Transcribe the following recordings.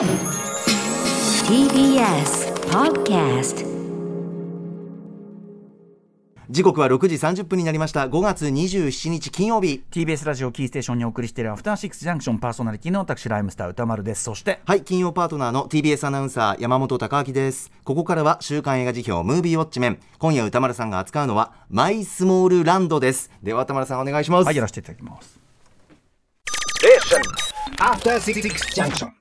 TBS Podcast 時刻は6時30分になりました。5月27日金曜日。TBS ラジオキーステーションにお送りしているアフターシックスジャンクション。パーソナリティの私ライムスター歌丸です。そしてはい金曜パートナーの TBS アナウンサー山本貴明です。ここからは週刊映画辞表ムービーウォッチメン。今夜歌丸さんが扱うのはマイスモールランドです。では歌丸さんお願いします。はいやらせていただきます。After Six Junction.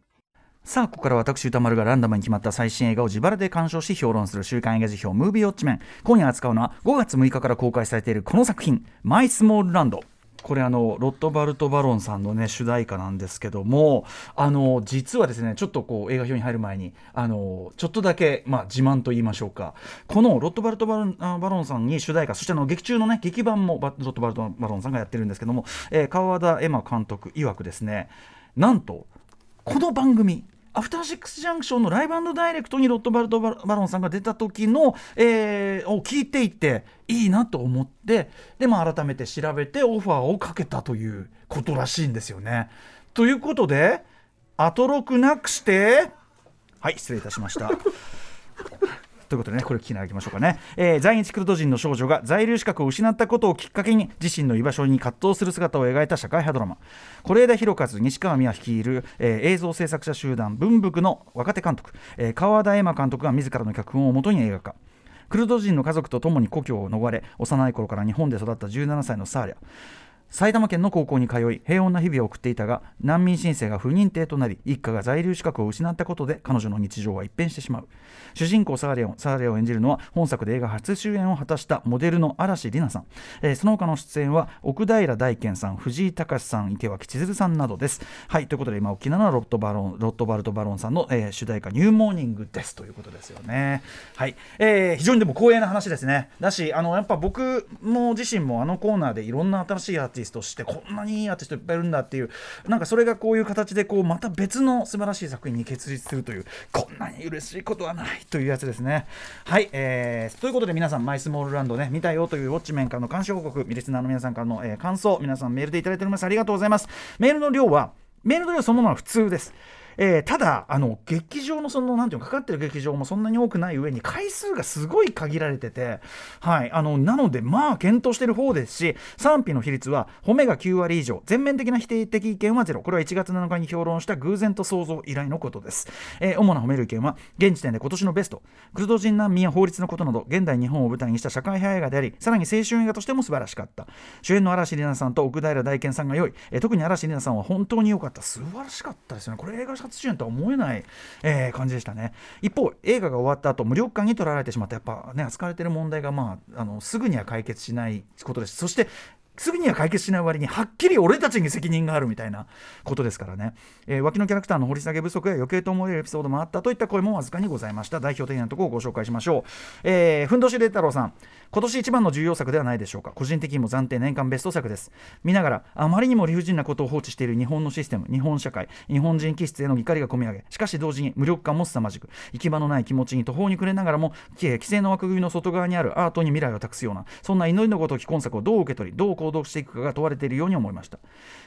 さあここから私歌丸がランダムに決まった最新映画を自腹で鑑賞し評論する週刊映画辞表ムービーウォッチメン。今夜扱うのは5月6日から公開されているこの作品「マイスモールランド」これあのロットバルト・バロンさんのね主題歌なんですけどもあの実はですねちょっとこう映画表に入る前にあのちょっとだけ、まあ、自慢と言いましょうか。このロットバルトバロンバロンさんに主題歌そしてあの劇中のね劇版もバロットバルト・バロンさんがやってるんですけども、えー川田エマ監督曰くですねなんとこの番組アフターシックスジャンクションのライブダイレクトにロットバルト・バロンさんが出た時の、えーを聞いていていいなと思ってで、まあ、改めて調べてオファーをかけたということらしいんですよね。ということで後ロクなくしてはい失礼いたしました。ということでね、これ聞きながらいきましょうかね、えー在日クルド人の少女が在留資格を失ったことをきっかけに自身の居場所に葛藤する姿を描いた社会派ドラマ。是枝裕和西川美和率いる、えー映像制作者集団文福の若手監督、えー川田絵馬監督が自らの脚本をもとに映画化クルド人の家族と共に故郷を逃れ幼い頃から日本で育った17歳のサーリャ。埼玉県の高校に通い平穏な日々を送っていたが難民申請が不認定となり一家が在留資格を失ったことで彼女の日常は一変してしまう。主人公サーレをサーレを演じるのは本作で映画初主演を果たしたモデルの嵐里奈さん、えーその他の出演は奥平大健さん藤井隆さん池脇千鶴さんなどです。はいということで今沖縄のロットバロンロットバルト・バロンさんの、えー主題歌「ニューモーニング」です。ということですよね。はい、えー非常にでも光栄な話ですね。だしあのやっぱ僕も自身もあのコーナーでいろんな新しいアーティストしてこんなにいいアーティストいっぱいいるんだっていうなんかそれがこういう形でこうまた別の素晴らしい作品に結実するというこんなに嬉しいことはないというやつですね。はい、えーということで皆さんマイスモールランドね見たよというウォッチメンからの監視報告リスナーの皆さんからの、えー感想皆さんメールでいただいております。ありがとうございます。メールの量はメールの量そのものは普通です。えーただあの劇場のそのなんていうかかってる劇場もそんなに多くない上に回数がすごい限られててはいあのなのでまあ検討してる方ですし賛否の比率は褒めが9割以上全面的な否定的意見はゼロ。これは1月7日に評論した偶然と想像以来のことです、えー主な褒める意見は現時点で今年のベストクルド人難民や法律のことなど現代日本を舞台にした社会派映画でありさらに青春映画としても素晴らしかった。主演の嵐里奈さんと奥平大健さんが良い、えー特に嵐里奈さんは本当に良かった。素晴らしかったですよね。これ映画初主演とは思えない、えー感じでしたね。一方映画が終わった後無力感にとらわれてしまった。やっぱね扱われてる問題がまああのすぐには解決しないことですそしてすぐには解決しない割にはっきり俺たちに責任があるみたいなことですからね、えー脇のキャラクターの掘り下げ不足や余計と思えるエピソードもあったといった声もわずかにございました。代表的なところをご紹介しましょう、えー、ふんどしれ太郎さん今年一番の重要作ではないでしょうか。個人的にも暫定年間ベスト作です。見ながらあまりにも理不尽なことを放置している日本のシステム日本社会日本人気質への怒りが込み上げしかし同時に無力感も凄まじく行き場のない気持ちに途方に暮れながらも規制の枠組みの外側にあるアートに未来を託すようなそんな祈りのごとき今作をどう受け取りどう行動していくかが問われているように思いました。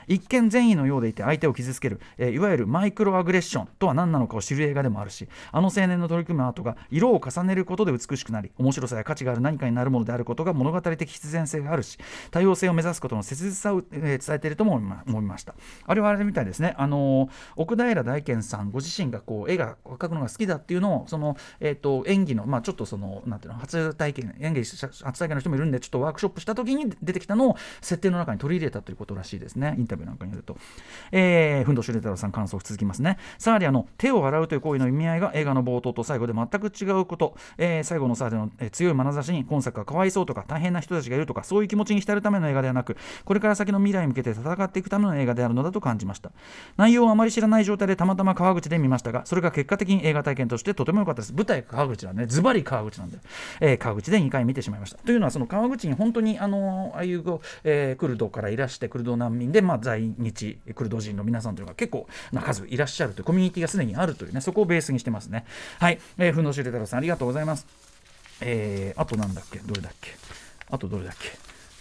一見善意のようでいて相手を傷つける、えーいわゆるマイクロアグレッションとは何なのかを知る映画でもあるしあの青年の取り組むアートが色を重ねることで美しくなり面白さや価値がある何かになるものであることが物語的必然性があるし多様性を目指すことの切実さを、えー伝えているとも思いました。あれはあれみたいですね。あのー奥平大健さんご自身がこう絵が描くのが好きだっていうのをその、えー、と演技のまあちょっとそのなんていうの初体験演技初体験の人もいるんでちょっとワークショップした時に出てきたのを設定の中に取り入れたということらしいですね。インタビューなんかによると、えー、ふんどしゅれ太郎さん感想続きますね。サーリアの手を洗うという行為の意味合いが映画の冒頭と最後で全く違うこと、えー最後のサーリアの、え強い眼差しに今作がかわいそうとか大変な人たちがいるとかそういう気持ちに浸るための映画ではなくこれから先の未来に向けて戦っていくための映画であるのだと感じました。内容をあまり知らない状態でたまたま川口で見ましたがそれが結果的に映画体験としてとても良かったです。舞台川口はね。ズバリ川口なんで、えー川口で2回見てしまいました。というのはその川口に本当にあのああいう、えークルドからいらしてクルド難民で、まあ、在日クルド人の皆さんというのが結構な数いらっしゃるというコミュニティがすでにあるというねそこをベースにしてますね。はい、えー、ふんどしゅうれ太郎さんありがとうございます。えー、あとなんだっけ？どれだっけ？あとどれだっけ？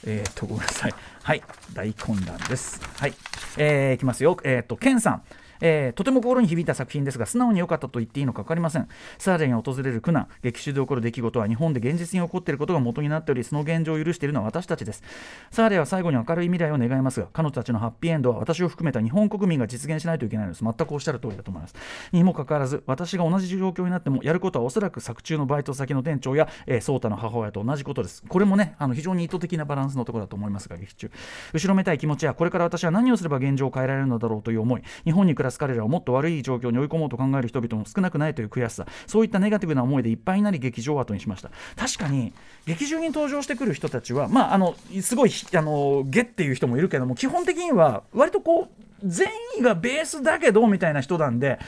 えー、とごめんなさい。はい。大混乱です。はい。えー、いきますよ。えっ、とケンさん。えーとても心に響いた作品ですが素直に良かったと言っていいのか分かりません。サーレに訪れる苦難劇中で起こる出来事は日本で現実に起こっていることが元になっておりその現状を許しているのは私たちです。サーレは最後に明るい未来を願いますが彼女たちのハッピーエンドは私を含めた日本国民が実現しないといけないのです。全くおっしゃる通りだと思います。にもかかわらず私が同じ状況になってもやることはおそらく作中のバイト先の店長や、えー、ソーの母親と同じことです。これもねあの非常に意図的なバランスのところだと思いますが劇中。後ろめたい気持ちやこれから私は何をすれば現状を変えられるのだろうという思い日本に暮らす彼らをもっと悪い状況に追い込もうと考える人々も少なくないという悔しさ。そういったネガティブな思いでいっぱいになり劇場を後にしました。確かに劇中に登場してくる人たちはまああのすごいあのゲっていう人もいるけども基本的には割とこう善意がベースだけどみたいな人なんで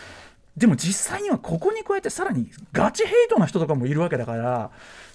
でも実際にはここに加えてさらにガチヘイトな人とかもいるわけだから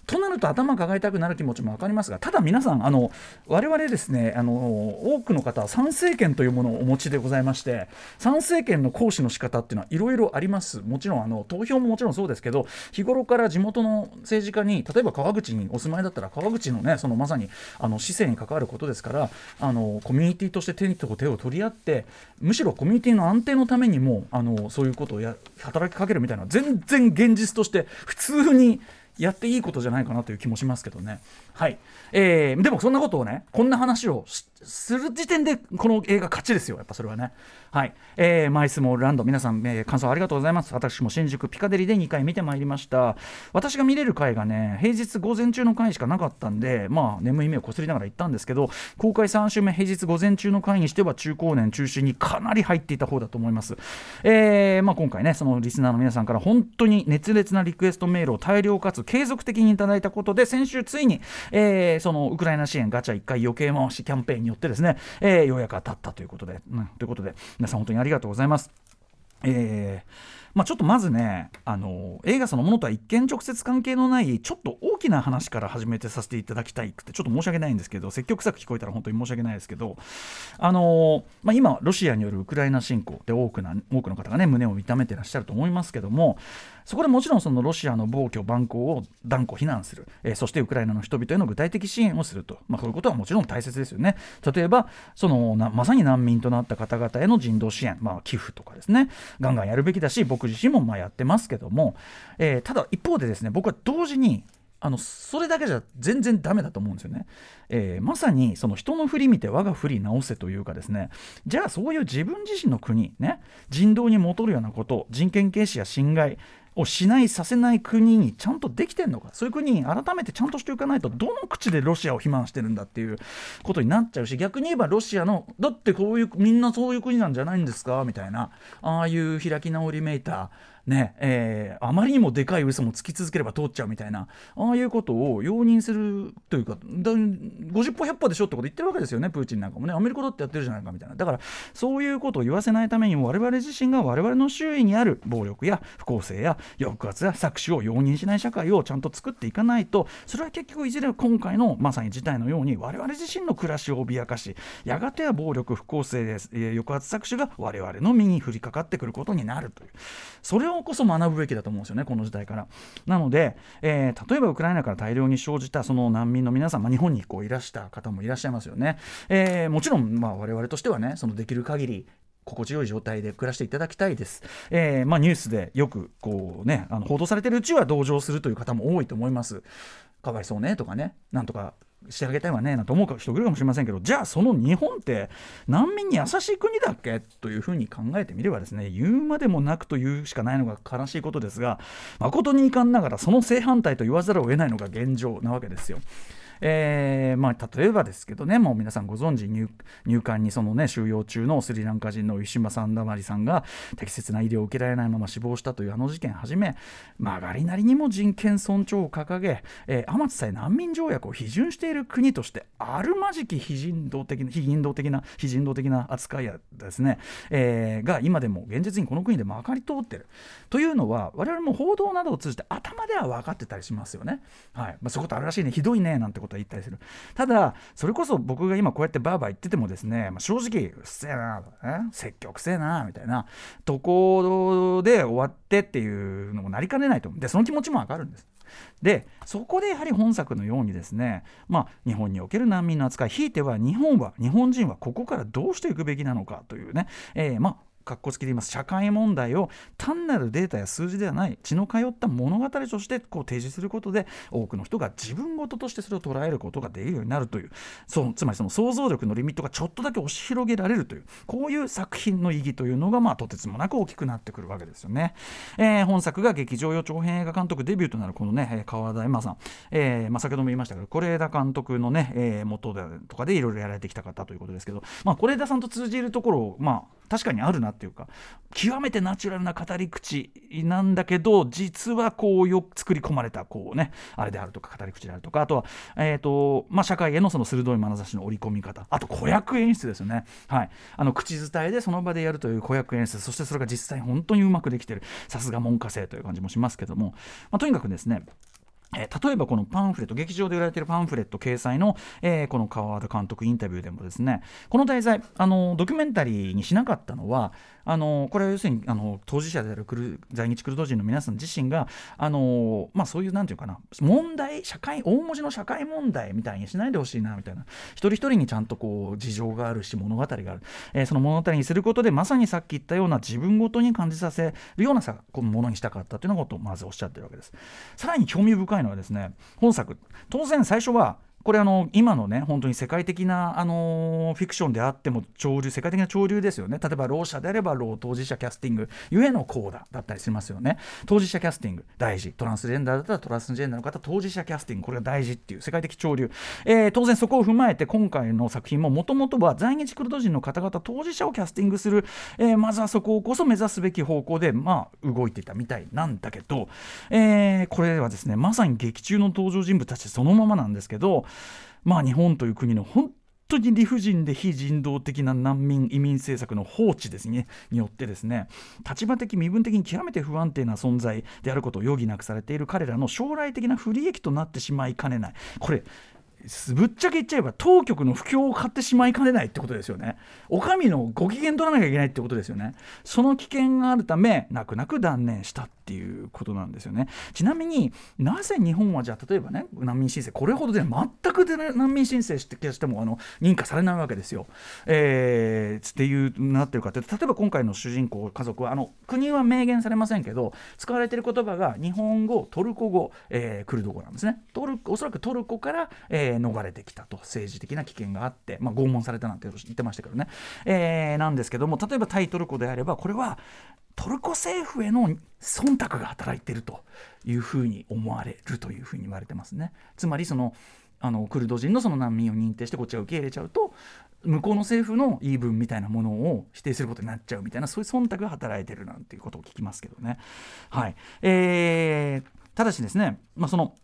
となると頭抱えたくなる気持ちも分かりますがただ皆さんあの我々ですねあの多くの方は参政権というものをお持ちでございまして参政権の行使の仕方っていうのはいろいろあります。もちろんあの投票ももちろんそうですけど日頃から地元の政治家に例えば川口にお住まいだったら川口のねそのまさにあの市政に関わることですからあのコミュニティとして手と手を取り合ってむしろコミュニティの安定のためにもあのそういうことをや働きかけるみたいな全然現実として普通にやっていいことじゃないかなという気もしますけどね。はい、えー、でもそんなことをねこんな話をする時点でこの映画勝ちですよ。やっぱそれはね。はい、えー、マイスモールランド。皆さん、えー、感想ありがとうございます。私も新宿ピカデリで2回見てまいりました。私が見れる回がね平日午前中の回しかなかったんでまあ眠い目をこすりながら行ったんですけど公開3週目平日午前中の回にしては中高年中心にかなり入っていた方だと思います、えーまあ、今回ねそのリスナーの皆さんから本当に熱烈なリクエストメールを大量かつ継続的にいただいたことで先週ついに、えー、そのウクライナ支援ガチャ1回余計回しキャンペーンにによってですね、えー、ようやく当たったということで、うん、ということで皆さん本当にありがとうございます。えーまあ、ちょっとまずねあの映画そのものとは一見直接関係のないちょっと大きな話から始めてさせていただきたいってちょっと申し訳ないんですけど積極臭く聞こえたら本当に申し訳ないですけどあの、まあ、今ロシアによるウクライナ侵攻で多くな多くの方がね胸を痛めてらっしゃると思いますけどもそこでもちろんそのロシアの暴挙蛮行を断固非難する、えー、そしてウクライナの人々への具体的支援をすると、まあ、そういうことはもちろん大切ですよね。例えばそのまさに難民となった方々への人道支援、まあ、寄付とかですね。ガンガンやるべきだし僕自身もまあやってますけども、えー、ただ一方でですね僕は同時にあのそれだけじゃ全然ダメだと思うんですよね、えー、まさにその人の振り見て我が振り直せというかですね。じゃあそういう自分自身の国ね人道に戻るようなこと人権軽視や侵害をしないさせない国にちゃんとできてんのか。そういう国に改めてちゃんとしておかないとどの口でロシアを非難してるんだっていうことになっちゃうし逆に言えばロシアのだってこういうみんなそういう国なんじゃないんですか？みたいな。ああいう開き直りめいたねえー、あまりにもでかい嘘もつき続ければ通っちゃうみたいなああいうことを容認するというかだ50歩100歩でしょってこと言ってるわけですよねプーチンなんかもね。アメリカだってやってるじゃないかみたいな。だからそういうことを言わせないためにも我々自身が我々の周囲にある暴力や不公正や抑圧や搾取を容認しない社会をちゃんと作っていかないとそれは結局いずれ今回のまさに事態のように我々自身の暮らしを脅かしやがては暴力不公正です、抑圧搾取が我々の身に降りかかってくることになるという。それをこそ学ぶべきだと思うんですよね、この時代から。なので、えー、例えばウクライナから大量に生じたその難民の皆さん、まあ、日本にこういらした方もいらっしゃいますよね。えー、もちろん、まあ、我々としてはね、そのできる限り心地よい状態で暮らしていただきたいです。えー、まあ、ニュースでよくこう、ね、あの報道されてるうちは同情するという方も多いと思います。かわいそうねとかね、なんとかしてあげたいわねなんて思う人いるかもしれませんけどじゃあその日本って難民に優しい国だっけ？というふうに考えてみればですね言うまでもなくというしかないのが悲しいことですが誠に遺憾ながらその正反対と言わざるを得ないのが現状なわけですよ。えーまあ、例えばですけどねもう皆さんご存知入管にその、ね、収容中のスリランカ人のウィシュマ・サンダマリさんが適切な医療を受けられないまま死亡したというあの事件はじめ曲がりなりにも人権尊重を掲げ、えー、天津さえ難民条約を批准している国としてあるまじき非人道的な非人道的な非人道的な扱いやですね、えー、が今でも現実にこの国でまかり通ってる。というのは我々も報道などを通じて頭では分かってたりしますよね。はい。まあ、そういうことあるらしいね。ひどいね。なんてことは言ったりする。ただそれこそ僕が今こうやってバーバー言っててもですね、まあ、正直うっせえなね積極せえなみたいなところで終わってっていうのもなりかねないと思う。でその気持ちもわかるんです。でそこでやはり本作のようにですね、まあ、日本における難民の扱いひいては日本は日本人はここからどうしていくべきなのかというね、えー、まあ格好つきで言います社会問題を単なるデータや数字ではない血の通った物語としてこう提示することで多くの人が自分事としてそれを捉えることができるようになるというそうつまりその想像力のリミットがちょっとだけ押し広げられるというこういう作品の意義というのが、まあ、とてつもなく大きくなってくるわけですよね。えー、本作が劇場用長編映画監督デビューとなるこのね川田恵馬さん、えーまあ、先ほども言いましたけど是枝監督のね、えー、元でとかでいろいろやられてきた方ということですけど、まあ、是枝さんと通じるところをまあ確かにあるなっていうか極めてナチュラルな語り口なんだけど実はこうよく作り込まれたこうねあれであるとか語り口であるとかあとは、えーとまあ、社会へのその鋭い眼差しの織り込み方あと子役演出ですよね、はい、あの口伝えでその場でやるという子役演出そしてそれが実際本当にうまくできてる。さすが門下生という感じもしますけども、まあ、とにかくですねえー、例えばこのパンフレット劇場で売られているパンフレット掲載の、えー、この川原監督インタビューでもですねこの題材あのドキュメンタリーにしなかったのはあのこれは要するにあの当事者であるクル在日クルド人の皆さん自身があの、まあ、そういうなんていうかな問題社会大文字の社会問題みたいにしないでほしいなみたいな。一人一人にちゃんとこう事情があるし物語がある、えー、その物語にすることでまさにさっき言ったような自分ごとに感じさせるようなさこのものにしたかったというようなことをまずおっしゃってるわけです。さらに興味深いのはですね本作。当然最初はこれあの今のね本当に世界的なあのフィクションであっても潮流世界的な潮流ですよね。例えばろう者であればろう当事者キャスティングゆえのコーダだったりしますよね。当事者キャスティング大事。トランスジェンダーだったらトランスジェンダーの方当事者キャスティングこれが大事っていう世界的潮流、えー、当然そこを踏まえて今回の作品ももともとは在日クルド人の方々当事者をキャスティングする、えー、まずはそここそ目指すべき方向でまあ動いていたみたいなんだけど、えー、これはですねまさに劇中の登場人物たちそのままなんですけどまあ、日本という国の本当に理不尽で非人道的な難民移民政策の放置ですねによってですね立場的身分的に極めて不安定な存在であることを余儀なくされている彼らの将来的な不利益となってしまいかねないこれぶっちゃけ言っちゃえば当局の不況を買ってしまいかねないってことですよね。お上のご機嫌取らなきゃいけないってことですよね。その危険があるため泣く泣く断念したっていうことなんですよね。ちなみになぜ日本はじゃあ例えばね難民申請これほどで全くで難民申請してしてもあの認可されないわけですよ。えー、っていうなってるかって例えば今回の主人公家族はあの国は明言されませんけど使われてる言葉が日本語トルコ語、えー、クルド語なんですね。トルおそらくトルコから、えー逃れてきたと政治的な危険があって、まあ、拷問されたなんて言ってましたけどね、えー、なんですけども例えば対トルコであればこれはトルコ政府への忖度が働いているというふうに思われるというふうに言われてますね。つまりそのあのクルド人のその難民を認定してこっちが受け入れちゃうと向こうの政府の言い分みたいなものを否定することになっちゃうみたいなそういう忖度が働いてるなんていうことを聞きますけどね。はいえー、ただしですね、まあ、その、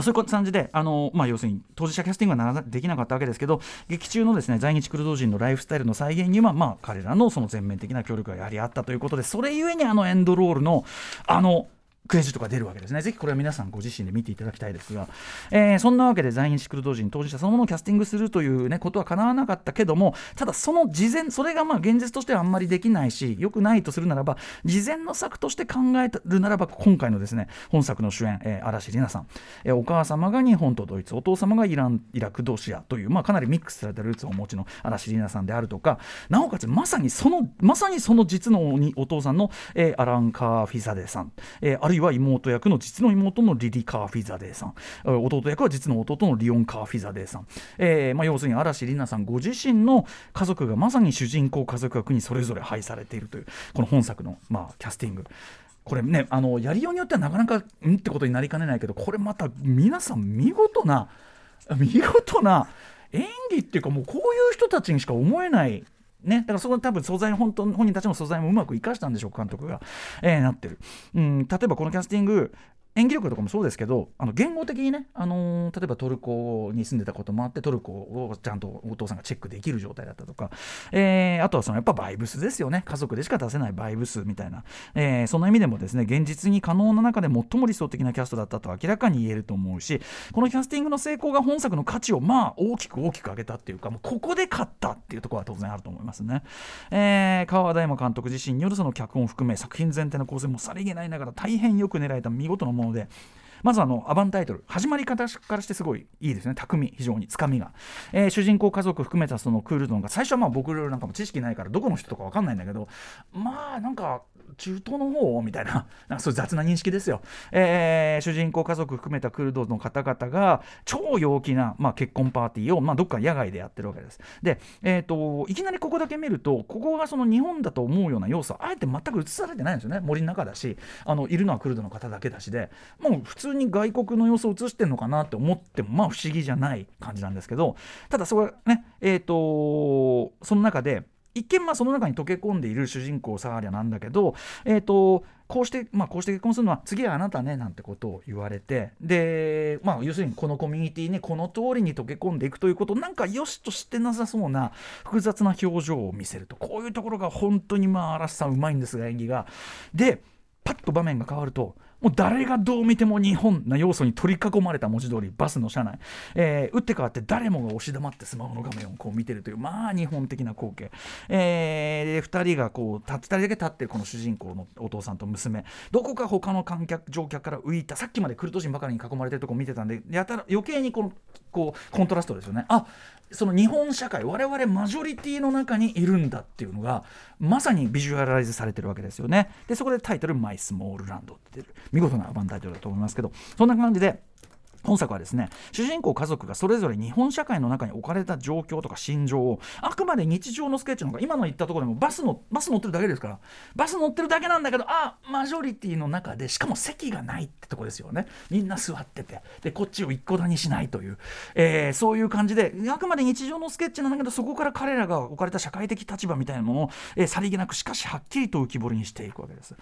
そういう感じで、あのまあ、要するに当事者キャスティングはなできなかったわけですけど、劇中のですね在日クルド人のライフスタイルの再現には、まあ、彼らのその全面的な協力がやはりあったということで、それゆえにあのエンドロールの、あのクレジットが出るわけですね。ぜひこれは皆さんご自身で見ていただきたいですが、えー、そんなわけで在日クルド人当事者そのものをキャスティングするという、ね、ことはかなわなかったけども、ただその事前、それがまあ現実としてはあんまりできないし、良くないとするならば、事前の策として考えるならば、今回のですね本作の主演、えー、嵐里奈さん、えー、お母様が日本とドイツ、お父様がイラン、イラク、ロシアという、まあ、かなりミックスされたルーツをお持ちの嵐里奈さんであるとか、なおかつまさにその、まさにその実のお父さんの、えー、アラン・カー・フィザデさん、えー、あるいはは妹役の実の妹のリリ・カー・フィザデーさん弟役は実の弟のリオン・カー・フィザデーさん、えーまあ、要するに嵐里奈さんご自身の家族がまさに主人公家族役にそれぞれ配されているというこの本作の、まあ、キャスティングこれねあのやりようによってはなかなかうんってことになりかねないけどこれまた皆さん見事な見事な演技っていうかもうこういう人たちにしか思えないね、だからそこ多分素材本当本人たちの素材もうまく生かしたんでしょう監督が、えー、なってる、うん、例えばこのキャスティング演技力とかもそうですけどあの言語的にね、あのー、例えばトルコに住んでたこともあってトルコをちゃんとお父さんがチェックできる状態だったとか、えー、あとはそのやっぱバイブスですよね。家族でしか出せないバイブスみたいな、えー、その意味でもですね現実に可能な中で最も理想的なキャストだったと明らかに言えると思うしこのキャスティングの成功が本作の価値をまあ大きく大きく上げたっていうかもうここで勝ったっていうところは当然あると思いますね、えー、川田山監督自身によるその脚本を含め作品全体の構成もさりげないながら大変よく練られた見事なもののでまずあのアバンタイトル始まり方からしてすごいいいですね。巧み非常につかみが、えー主人公家族含めたそのクールドンが最初はまあ僕らなんかも知識ないからどこの人とか分かんないんだけどまあなんか中東の方みたいな なんかそういう雑な認識ですよ、えー主人公家族含めたクルドの方々が超陽気な、まあ、結婚パーティーを、まあ、どっか野外でやってるわけです。で、えー、といきなりここだけ見るとここがその日本だと思うような要素あえて全く映されてないんですよね。森の中だしあのいるのはクルドの方だけだしで。もう普通に外国の様子を映してるのかなって思ってもまあ不思議じゃない感じなんですけどただそこはねえっ、とその中で一見まあその中に溶け込んでいる主人公サーリャなんだけど、えー、とこうして、まあ、こうして結婚するのは次はあなたねなんてことを言われてで、まあ、要するにこのコミュニティにこの通りに溶け込んでいくということなんかよしとしてなさそうな複雑な表情を見せるとこういうところが本当にまあ嵐さんうまいんですが演技が。でパッと場面が変わるともう誰がどう見ても日本な要素に取り囲まれた文字通りバスの車内、えー打って変わって誰もが押し黙ってスマホの画面をこう見てるというまあ日本的な光景、えー、2人がこう2人だけ立ってるこの主人公のお父さんと娘。どこか他の観客乗客から浮いたさっきまでクルト人ばかりに囲まれてるとこ見てたんでやたら余計にこのこうコントラストですよね。あその日本社会我々マジョリティの中にいるんだっていうのがまさにビジュアライズされてるわけですよね。でそこでタイトル「マイスモールランド」って出る。見事なワンタイトルだと思いますけどそんな感じで本作はですね主人公家族がそれぞれ日本社会の中に置かれた状況とか心情をあくまで日常のスケッチの方が今の言ったところでもバスのバス乗ってるだけですからバス乗ってるだけなんだけどあマジョリティの中でしかも席がないってとこですよね。みんな座ってて。でこっちを一個だにしないという、えーそういう感じであくまで日常のスケッチなんだけどそこから彼らが置かれた社会的立場みたいなものを、えーさりげなくしかしはっきりと浮き彫りにしていくわけです。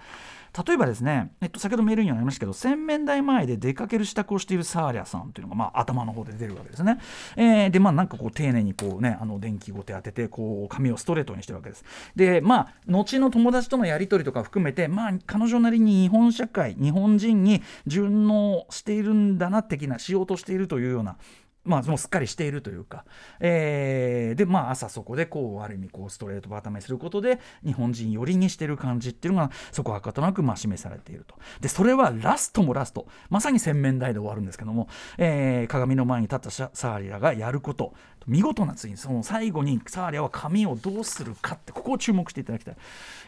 例えばですね、えっと、先ほどメールにもありましたけど洗面台前で出かける支度をしているサーリャさんというのが、まあ、頭の方で出るわけですね、えーでまあなんかこう丁寧にこうねあの電気ごて当ててこう髪をストレートにしてるわけです。でまあ後の友達とのやり取りとか含めてまあ彼女なりに日本社会日本人に順応しているんだな的なしようとしているというようなまあ、もうすっかりしているというか、えーで、まあ、朝そこでこうある意味こうストレートバタめすることで日本人寄りにしてる感じっていうのがそこはかとなくまあ示されていると。でそれはラストもラスト。まさに洗面台で終わるんですけども、えー鏡の前に立ったサーリラがやること。見事な次にその最後にサーリアは髪をどうするかってここを注目していただきたい、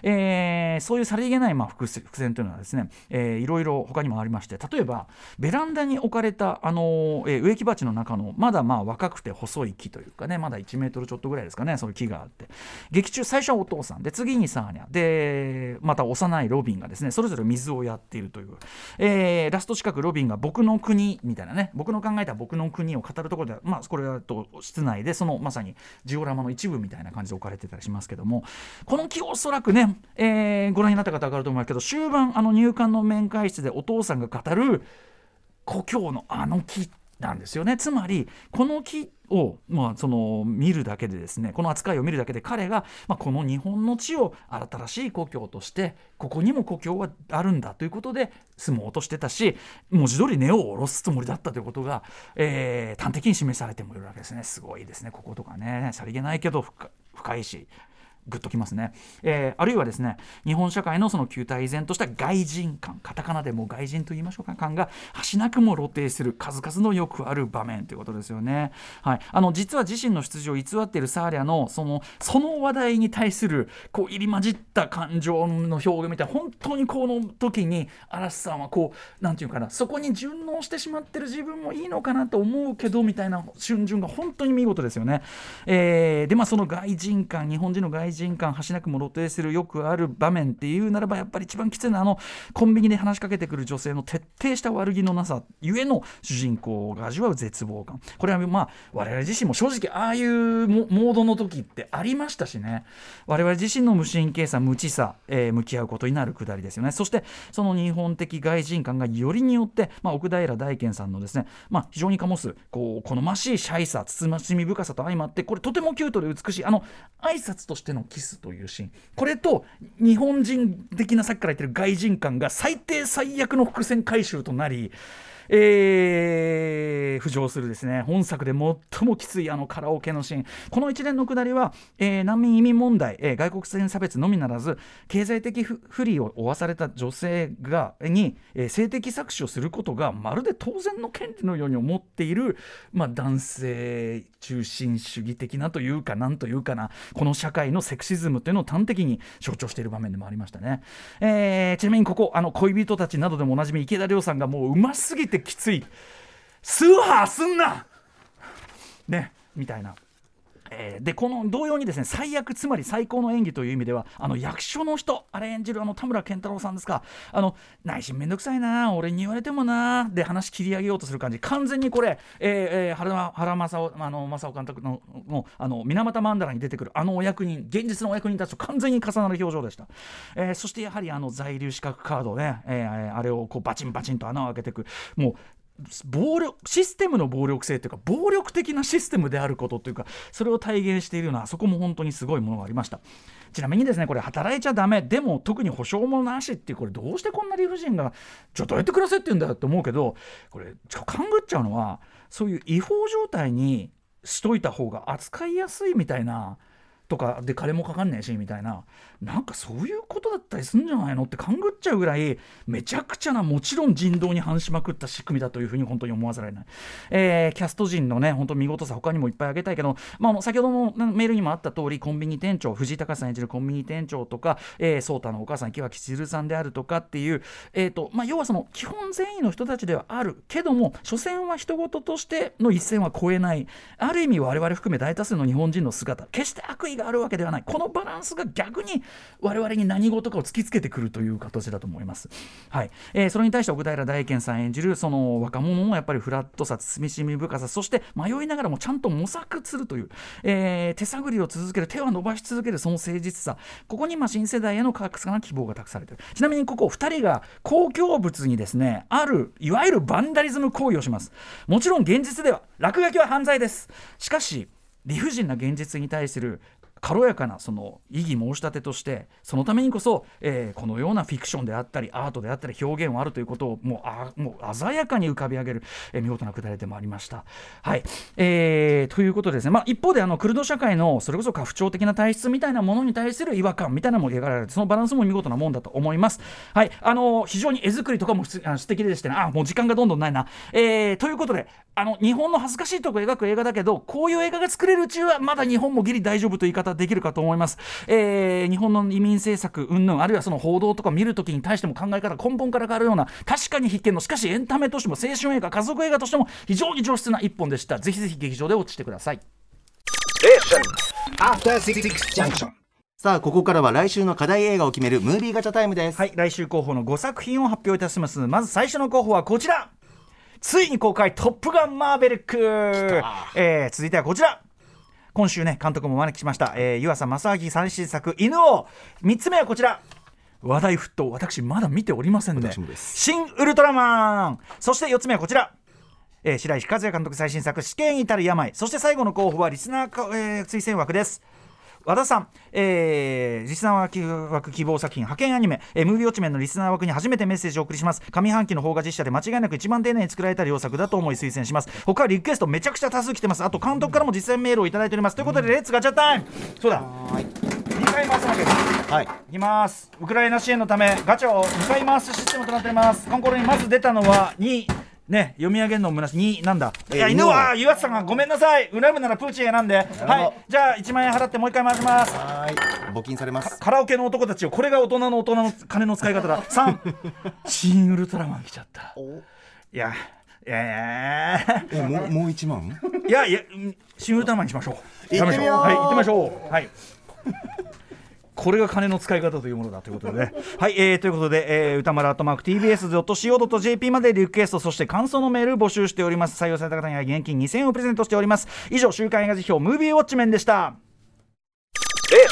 えーそういうさりげないまあ伏線というのはですね、えーいろいろ他にもありまして例えばベランダに置かれた、あのーえ植木鉢の中のまだまあ若くて細い木というかねまだ1メートルちょっとぐらいですかねそういう木があって。劇中最初はお父さんで次にサーニャ。でまた幼いロビンがですねそれぞれ水をやっているという、えーラスト近くロビンが僕の国みたいなね僕の考えた僕の国を語るところでまあこれはと内でそのまさにジオラマの一部みたいな感じで置かれてたりしますけどもこの木おそらくね、えーご覧になった方分かると思いますけど終盤あの入管の面会室でお父さんが語る故郷のあの木なんですよね。つまりこの木を、まあ、その見るだけでですねこの扱いを見るだけで彼が、まあ、この日本の地を新しい故郷としてここにも故郷はあるんだということで住もうとしてたし文字通り根を下ろすつもりだったということが、えー端的に示されてもいるわけですね。すごいですね。こことかねさりげないけど深いし。グッときますね、えーあるいはですね日本社会のその旧態依然とした外人感カタカナでも外人と言いましょうか感が端なくも露呈する数々のよくある場面ということですよね、はい、あの実は自身の出自を偽っているサーリャのそのその話題に対するこう入り混じった感情の表現みたいな本当にこの時に嵐さんはこうなんていうかなそこに順応してしまってる自分もいいのかなと思うけどみたいな瞬順が本当に見事ですよね、えーでまあその外人感日本人の外人感端なくも露呈するよくある場面っていうならばやっぱり一番きついのはあのコンビニで話しかけてくる女性の徹底した悪気のなさゆえの主人公が味わう絶望感これはまあ我々自身も正直ああいうモモードの時ってありましたしね我々自身の無神経さ無知さ、えー向き合うことになるくだりですよねそしてその日本的外人感がよりによって、まあ、奥平大賢さんのですね、まあ、非常に醸すこう好ましいシャイさつつましみ深さと相まってこれとてもキュートで美しいあの挨拶としてのキスというシーン。これと日本人的なさっきから言ってる外人感が最低最悪の伏線回収となりえー浮上するですね。本作で最もきついあのカラオケのシーン。この一連のくだりは、えー難民移民問題、えー外国人差別のみならず経済的不利を負わされた女性がに、えー性的搾取をすることがまるで当然の権利のように思っている、まあ、男性中心主義的なというかなんというかなこの社会のセクシズムというのを端的に象徴している場面でもありましたね、えーちなみにここあの恋人たちなどでもおなじみ池田亮さんがもううますぎてきついスーハーすんなねみたいな。えーでこの同様にですね最悪つまり最高の演技という意味ではあの役所の人あれ演じるあの田村健太郎さんですかあの内心めんどくさいな俺に言われてもなで話切り上げようとする感じ。完全にこれ、えーえー原原正夫あの正夫監督ののあの水俣曼荼羅に出てくるあのお役人現実のお役人たちと完全に重なる表情でした、えーそしてやはりあの在留資格カードね、えーあれをこうバチンバチンと穴を開けていくもう暴力システムの暴力性というか暴力的なシステムであることというかそれを体現しているようなそこも本当にすごいものがありました。ちなみにですねこれ働いちゃダメでも特に保証もなしっていうこれどうしてこんな理不尽がちょっとどうやって暮らせって言うんだよって思うけどこれちょ勘ぐっちゃうのはそういう違法状態にしといた方が扱いやすいみたいなとかで金もかかんねえしみたいな。なんかそういうことだったりするんじゃないのって勘ぐっちゃうぐらいめちゃくちゃなもちろん人道に反しまくった仕組みだというふうに本当に思わざるを得ない、えーキャスト陣のね本当見事さ他にもいっぱい挙げたいけど、まあ、先ほどのメールにもあった通りコンビニ店長藤井隆さん演じるコンビニ店長とかえー颯太、のお母さん木脇千鶴さんであるとかっていう、えーとまあ、要はその基本善意の人たちではあるけども所詮は人事としての一線は越えない。ある意味我々含め大多数の日本人の姿決して悪意があるわけではない。このバランスが逆に我々に何事かを突きつけてくるという形だと思います。はい。えーそれに対して奥平大賢さん演じるその若者のやっぱりフラットさ慎みしみ深さそして迷いながらもちゃんと模索するという、えー手探りを続ける手は伸ばし続けるその誠実さ。ここにま新世代への格差な希望が託されている。ちなみにここ2人が公共物にですねあるいわゆるバンダリズム行為をします。もちろん現実では落書きは犯罪です。しかし理不尽な現実に対する軽やかなその異議申し立てとしてそのためにこそ、えーこのようなフィクションであったりアートであったり表現はあるということをもうあもう鮮やかに浮かび上げる、えー見事なくだりでもありました。はいえーということでですね、まあ、一方であのクルド社会のそれこそ家父長的な体質みたいなものに対する違和感みたいなのも描かれてそのバランスも見事なもんだと思います。はいあの非常に絵作りとかもすあ素敵でしてねあもう時間がどんどんないな。えーということであの日本の恥ずかしいとこ描く映画だけどこういう映画が作れるうちはまだ日本もギリ大丈夫という言い方できるかと思います、えー日本の移民政策云々あるいはその報道とか見るときに対しても考え方根本から変わるような確かに必見のしかしエンタメとしても青春映画家族映画としても非常に上質な一本でした。ぜひぜひ劇場で落ちてください。After Six Junction. さあここからは来週の課題映画を決めるムービーガチャタイムです、はい来週候補の5作品を発表いたします。まず最初の候補はこちら。ついに公開「トップガンマーベリック」えー続いてはこちら今週ね監督もお招きしました、えー湯浅正明最新作「犬王」3つ目はこちら。話題沸騰。私まだ見ておりませんね。シン・ウルトラマン。そして4つ目はこちら。えー白石和也監督最新作「死刑に至る病」そして最後の候補はリスナーか、えー推薦枠です和田さん、えー、リスナー枠希望作品ハケンアニメ、えームービーウォッチメンのリスナー枠に初めてメッセージをお送りします。上半期の邦画実写で間違いなく一番丁寧に作られた良作だと思い推薦します。他はリクエストめちゃくちゃ多数来てます。あと監督からも自薦メールをいただいております。ということで Let's ガチャタイム。そうだ。2回回すわけですはい。いきます。ウクライナ支援のためガチャを2回回すシステムとなっております。この頃にまず出たのは2ね読み上げるのもむなし。2なんだ？いや犬は湯浅さんがごめんなさい。恨むならプーチン選んで。はい。じゃあ1万円払ってもう一回回します。はい。募金されます。カラオケの男たちをこれが大人の大人の金の使い方だ。3新 ウルトラマン来ちゃった。いやいやいやえもうもう一万？いやいやうん新ウルトラマンにしましょう。行ってみよう。はい行ってみましょう。はいこれが金の使い方というものだということでね。はい、えー、ということで、えー、歌丸アットマーク TBS.CO.JP までリクエスト、そして感想のメール募集しております。採用された方には現金2000円をプレゼントしております。以上、週刊映画辞表ムービーウォッチメンでした。え